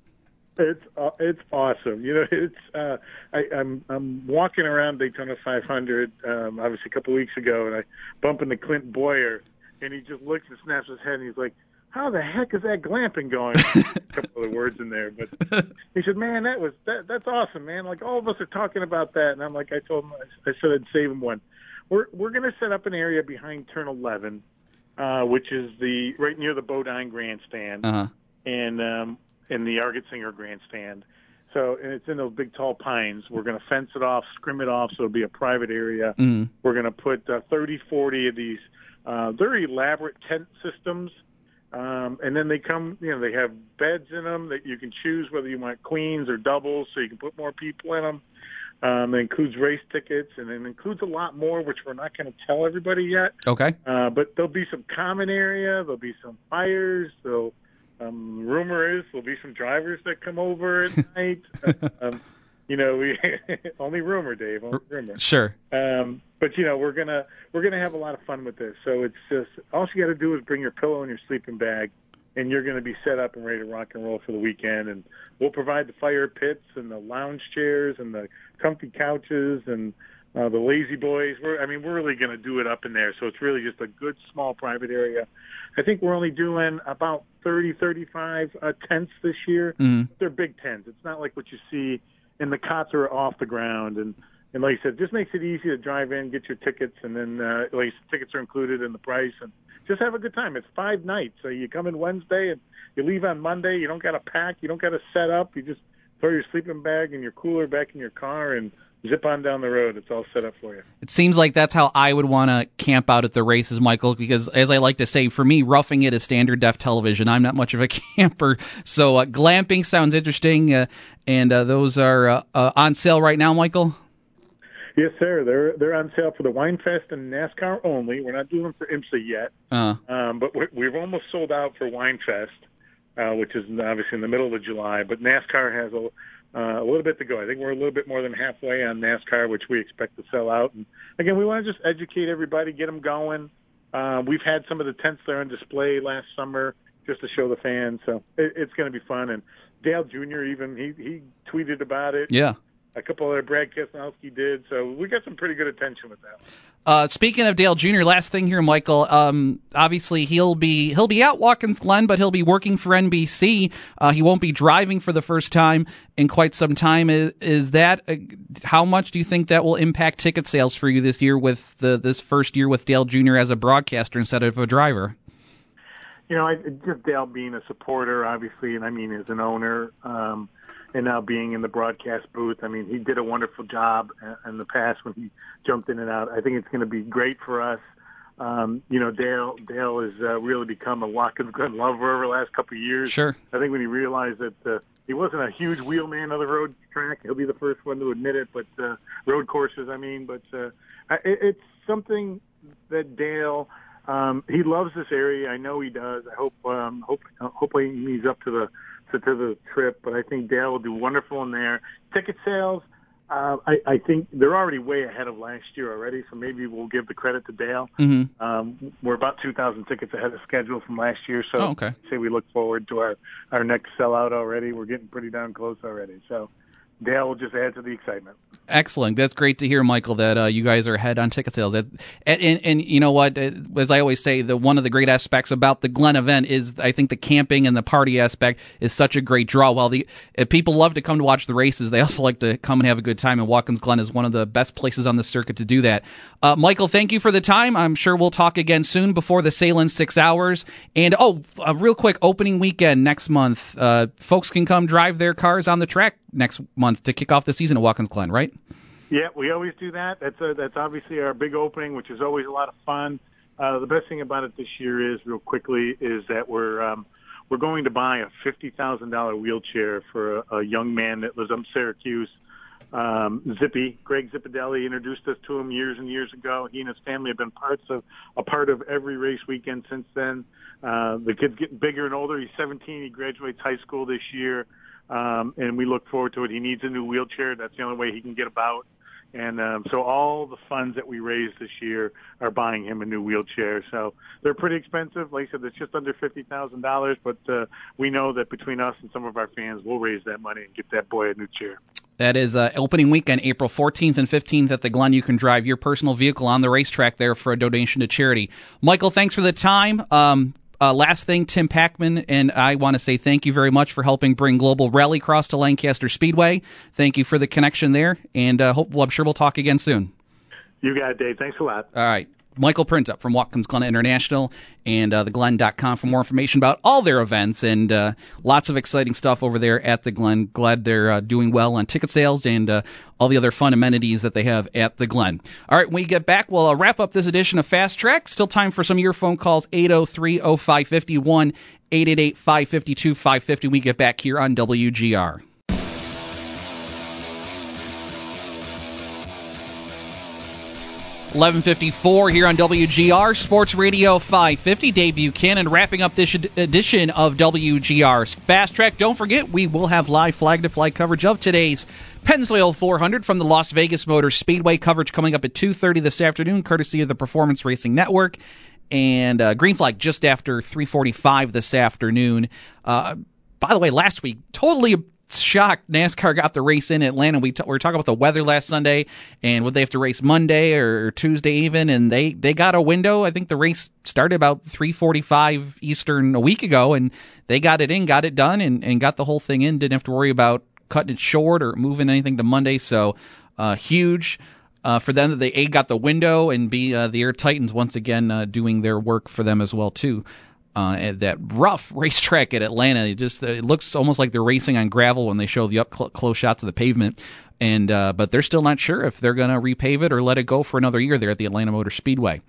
[SPEAKER 6] It's uh, it's awesome. You know, [LAUGHS] it's uh, I, I'm I'm walking around Daytona 500, um, obviously a couple of weeks ago, and I bump into Clint Bowyer, and he just looks and snaps his head, and he's like, "How the heck is that glamping going?" [LAUGHS] a couple of words in there, but he said, "Man, that was that that's awesome, man. Like all of us are talking about that." And I'm like, I told him, I said I'd save him one. We're we're going to set up an area behind Turn 11, uh, which is the right near the Bodine Grandstand
[SPEAKER 4] Uh-huh.
[SPEAKER 6] and um, in the Argetsinger Grandstand. So, and it's in those big tall pines. We're going to fence it off, scrim it off, so it'll be a private area.
[SPEAKER 4] Mhm.
[SPEAKER 6] We're going to put uh, 30, 40 of these uh, very elaborate tent systems. Um, and then they come, you know, they have beds in them that you can choose whether you want queens or doubles, so you can put more people in them. Um, it includes race tickets, and it includes a lot more, which we're not going to tell everybody yet.
[SPEAKER 4] Okay.
[SPEAKER 6] Uh, but there'll be some common area. There'll be some fires. There'll, um, rumor is there'll be some drivers that come over at [LAUGHS] night. um, you know, we [LAUGHS] only rumor, Dave. Only rumor.
[SPEAKER 4] Sure.
[SPEAKER 6] Um, but you know, we're gonna we're gonna have a lot of fun with this. So it's just all you got to do is bring your pillow and your sleeping bag, and you're going to be set up and ready to rock and roll for the weekend. And we'll provide the fire pits and the lounge chairs and the comfy couches and uh, the lazy boys. We're, I mean, we're really going to do it up in there. So it's really just a good small private area. I think we're only doing about 30, 35 uh, tents this year.
[SPEAKER 4] Mhm.
[SPEAKER 6] They're big tents. It's not like what you see, and the cots are off the ground. And and like I said, just makes it easy to drive in, get your tickets, and then uh, like tickets are included in the price, and just have a good time. It's five nights, so you come in Wednesday and you leave on Monday. You don't got to pack, you don't got to set up. You just throw your sleeping bag and your cooler back in your car and zip on down the road. It's all set up for you.
[SPEAKER 4] It seems like that's how I would want to camp out at the races, Michael, because as I like to say, for me, roughing it is standard def television. I'm not much of a [LAUGHS] camper. So uh, glamping sounds interesting. Uh, and uh, those are uh, uh, on sale right now, Michael?
[SPEAKER 6] Yes, sir. They're they're on sale for the Wine Fest and NASCAR only. We're not doing them for IMSA yet,
[SPEAKER 4] Uh,
[SPEAKER 6] um, but we we've almost sold out for Wine Fest, uh, which is obviously in the middle of July. But NASCAR has a uh, a little bit to go. I think we're a little bit more than halfway on NASCAR, which we expect to sell out. And again, we want to just educate everybody, get them going. Uh, we've had some of the tents there on display last summer just to show the fans, so it, it's going to be fun. And Dale Jr. even he he tweeted about it.
[SPEAKER 4] yeah.
[SPEAKER 6] A couple other Brad Keselowski did, so we got some pretty good attention with that.
[SPEAKER 4] Uh, speaking of Dale Jr., last thing here, Michael. Um, obviously, he'll be he'll be at Watkins Glen, but he'll be working for NBC. Uh, he won't be driving for the first time in quite some time. Is, is that uh, how much do you think that will impact ticket sales for you this year with the this first year with Dale Jr. as a broadcaster instead of a driver?
[SPEAKER 6] You know, I, just Dale being a supporter, obviously, and I mean as an owner, um, and now being in the broadcast booth. I mean, he did a wonderful job in- the past when he jumped in and out. I think it's going to be great for us. Um, you know, Dale Dale has uh, really become a Watkins Glen lover over the last couple of years.
[SPEAKER 4] Sure.
[SPEAKER 6] I think when he realized that uh, he wasn't a huge wheelman of the road track, he'll be the first one to admit it. But uh, road courses, I mean, but uh, it, it's something that Dale um, he loves this area. I know he does. I hope um, hope hopefully he's up to the to, to the trip. But I think Dale will do wonderful in there. Ticket sales. Uh, I, I think they're already way ahead of last year already, so maybe we'll give the credit to Dale.
[SPEAKER 4] Mm-hmm.
[SPEAKER 6] Um, we're about 2,000 tickets ahead of schedule from last year, so
[SPEAKER 4] Oh, okay.
[SPEAKER 6] say we look forward to our our next sellout already. We're getting pretty darn close already. So Dale will just add to the excitement.
[SPEAKER 4] Excellent. That's great to hear, Michael. That uh, you guys are ahead on ticket sales. That, and, and and you know what? As I always say, the one of the great aspects about the Glen event is I think the camping and the party aspect is such a great draw. While the people love to come to watch the races, they [LAUGHS] also like to come and have a good time. And Watkins Glen is one of the best places on the circuit to do that. Uh, Michael, thank you for the time. I'm sure we'll talk again soon before the Sahlen's six hours. And oh, uh, real quick, opening weekend next month. Uh, folks can come drive their cars on the track next month. Month to kick off the season at Watkins Glen, right?
[SPEAKER 6] Yeah, we always do that. That's a, that's obviously our big opening, which is always a lot of fun. Uh, the best thing about it this year is, real quickly, is that we're um, we're going to buy a fifty thousand dollar wheelchair for a, a young man that lives up in Syracuse. Um, Zippy, Greg Zippadelli introduced us to him years and years ago. He and his family have been parts of a part of every race weekend since then. Uh, the kid's getting bigger and older. He's 17. He graduates high school this year, um, and we look forward to it. He needs a new wheelchair. That's the only way he can get about. And um, so all the funds that we raised this year are buying him a new wheelchair. So they're pretty expensive. Like I said, it's just under fifty thousand dollars, but uh, we know that between us and some of our fans, we'll raise that money and get that boy a new chair.
[SPEAKER 4] That is uh, opening weekend, April 14th and 15th at the Glen. You can drive your personal vehicle on the racetrack there for a donation to charity. Michael, thanks for the time. Um, uh, last thing, Tim Packman, and I want to say thank you very much for helping bring Global Rallycross to Lancaster Speedway. Thank you for the connection there, and uh, hope, well, I'm sure we'll talk again soon.
[SPEAKER 6] You got it, Dave. Thanks a lot.
[SPEAKER 4] All right. Michael Printup from Watkins Glen International and uh, theglen.com for more information about all their events and uh, lots of exciting stuff over there at the Glen. Glad they're uh, doing well on ticket sales and uh, all the other fun amenities that they have at the Glen. All right, when we get back, we'll uh, wrap up this edition of Fast Track. Still time for some of your phone calls 803 0551 888 552 550. We get back here on WGR. 1154 here on WGR Sports Radio 550. Dave Buchanan wrapping up this edition of WGR's Fast Track. Don't forget, we will have live flag to flag coverage of today's Pennzoil 400 from the Las Vegas Motor Speedway coverage coming up at 2.30 this afternoon, courtesy of the Performance Racing Network. And uh, Green Flag just after 345 this afternoon. Uh, by the way, last week, totally shocked NASCAR got the race in Atlanta. We, t- we were talking about the weather last Sunday and would they have to race Monday or, or, Tuesday even, and they they got a window. I think the race started about three forty five Eastern a week ago, and they got it in, got it done, and, and got the whole thing in. Didn't have to worry about cutting it short or moving anything to Monday. So uh, huge. Uh, for them that they a got the window and b uh, the Air Titans once again uh, doing their work for them as well too uh, at that rough [LAUGHS] racetrack at Atlanta. It just it looks almost like they're racing on gravel when they show the up close shots of the pavement. And uh, but they're still not sure if they're going to repave it or let it go for another year there at the Atlanta Motor Speedway.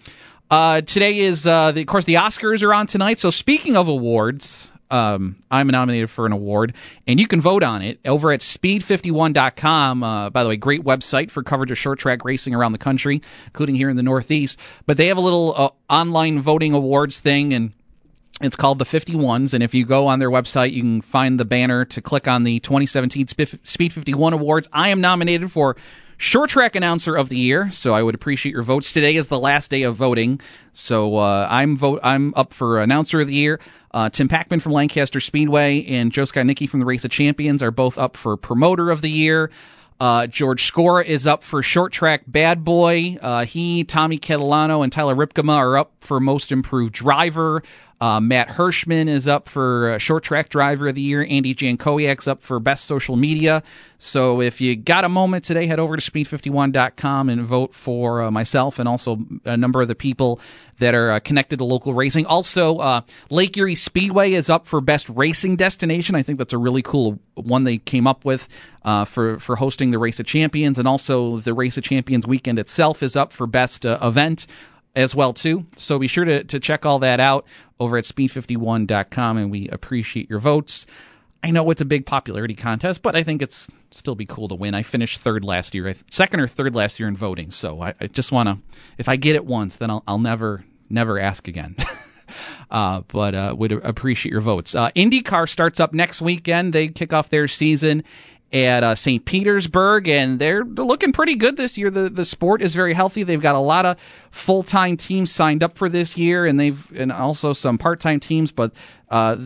[SPEAKER 4] Uh, today is, uh, the, of course, the Oscars are on tonight. So speaking of awards, um, I'm nominated for an award, and you can vote on it over at speed51.com. Uh, by the way, great website for coverage of short track racing around the country, including here in the Northeast. But they have a little uh, online voting awards thing, and it's called the 51s, and if you go on their website, you can find the banner to click on the 2017 Speed 51 Awards. I am nominated for Short Track Announcer of the Year, so I would appreciate your votes. Today is the last day of voting, so uh, I'm vote I'm up for Announcer of the Year. Uh, Tim Packman from Lancaster Speedway and Joe Nicky from the Race of Champions are both up for Promoter of the Year. Uh, George Skora is up for short track bad boy. Uh, he, Tommy Catalano, and Tyler Rypkema are up for most improved driver. Uh, Matt Hirschman is up for uh, Short Track Driver of the Year. Andy Jankowiak's up for Best Social Media. So if you got a moment today, head over to speed51.com and vote for uh, myself and also a number of the people that are uh, connected to local racing. Also, uh, Lake Erie Speedway is up for Best Racing Destination. I think that's a really cool one they came up with uh, for, for hosting the Race of Champions. And also, the Race of Champions weekend itself is up for Best Event as well too. So be sure to, to check all that out over at speed51.com and we appreciate your votes. I know it's a big popularity contest, but I think it's still be cool to win. I finished third last year, second or third last year in voting. So I, I just want to, if I get it once, then I'll, I'll never, never ask again. [LAUGHS] uh, but uh, would appreciate your votes. Uh, IndyCar starts up next weekend. They kick off their season at uh, St. Petersburg, and they're, looking pretty good this year. The the sport is very healthy. They've got a lot of full time teams signed up for this year, and they've and also some part time teams. But uh,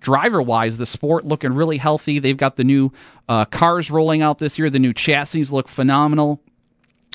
[SPEAKER 4] driver wise, the sport looking really healthy. They've got the new uh, cars rolling out this year. The new chassis look phenomenal.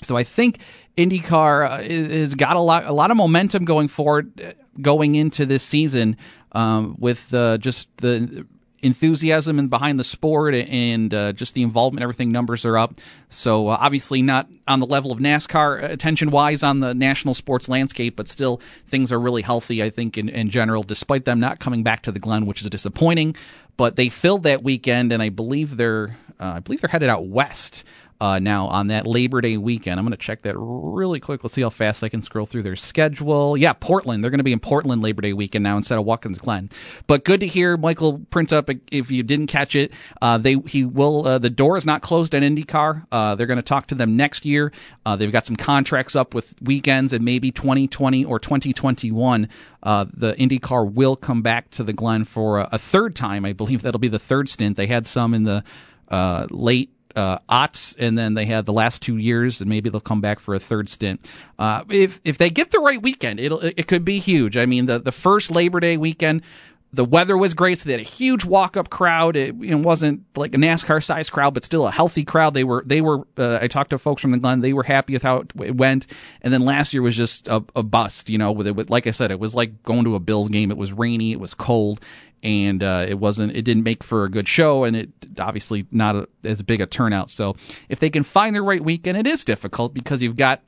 [SPEAKER 4] So I think IndyCar uh, has got a lot a lot of momentum going forward, uh, going into this season um, with uh, just the enthusiasm and behind the sport and uh, just the involvement, everything numbers are up. So uh, obviously not on the level of NASCAR attention wise on the national sports landscape, but still things are really healthy. I think in, in general, despite them not coming back to the Glen, which is disappointing. But they filled that weekend, and I believe they're uh, I believe they're headed out west uh, now on that Labor Day weekend. I'm going to check that really quick. Let's see how fast I can scroll through their schedule. Yeah, Portland. They're going to be in Portland Labor Day weekend now instead of Watkins Glen. But good to hear Michael Printup. If you didn't catch it, uh, they he will. Uh, the door is not closed at IndyCar. Uh, they're going to talk to them next year. Uh, they've got some contracts up with weekends and maybe 2020 or 2021. Uh, the IndyCar will come back to the Glen for a, a, third time. I believe that'll be the third stint. They had some in the uh, late uh, aughts, and then they had the last two years, and maybe they'll come back for a third stint. Uh, if if they get the right weekend, it'll it could be huge. I mean, the the first Labor Day weekend. The weather was great, so they had a huge walk-up crowd. It, it wasn't like a NASCAR-sized crowd, but still a healthy crowd. They were, they were. Uh, I talked to folks from the Glen; they were happy with how it went. And then last year was just a, a bust. You know, with it, with, like I said, it was like going to a Bills game. It was rainy, it was cold, and uh, it wasn't it didn't make for a good show and it obviously not a, as big a turnout so if they can find the right weekend it is difficult because you've got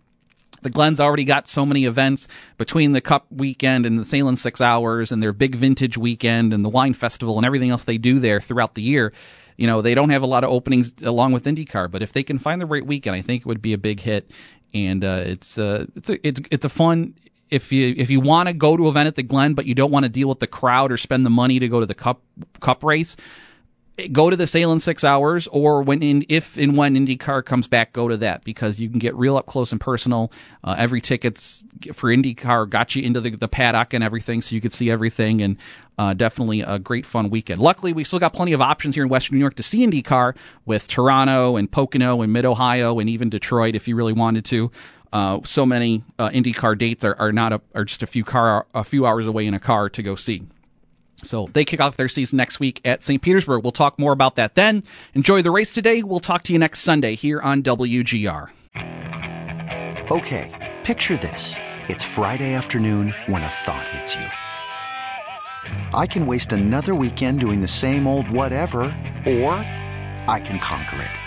[SPEAKER 4] the Glen's already got so many events between the Cup weekend and the Sahlen's Six Hours and their big vintage weekend and the wine festival and everything else they do there throughout the year. You know, they don't have a lot of openings along with IndyCar, but if they can find the right weekend, I think it would be a big hit. And uh, it's uh, it's a, it's it's a fun if you if you want to go to an event at the Glen, but you don't want to deal with the crowd or spend the money to go to the cup cup race, go to the Sahlen's Six Hours, or when in if and when IndyCar comes back, go to that because you can get real up close and personal. Uh, every tickets for IndyCar got you into the, the paddock and everything, so you could see everything and. Uh, definitely a great fun weekend. Luckily, we still got plenty of options here in Western New York to see IndyCar with Toronto and Pocono and Mid Ohio and even Detroit if you really wanted to. Uh, so many uh, IndyCar dates are, are not a, are just a few car a few hours away in a car to go see. So they kick off their season next week at St. Petersburg. We'll talk more about that then. Enjoy the race today. We'll talk to you next Sunday here on WGR.
[SPEAKER 7] Okay, picture this. It's Friday afternoon when a thought hits you. I can waste another weekend doing the same old whatever, or I can conquer it.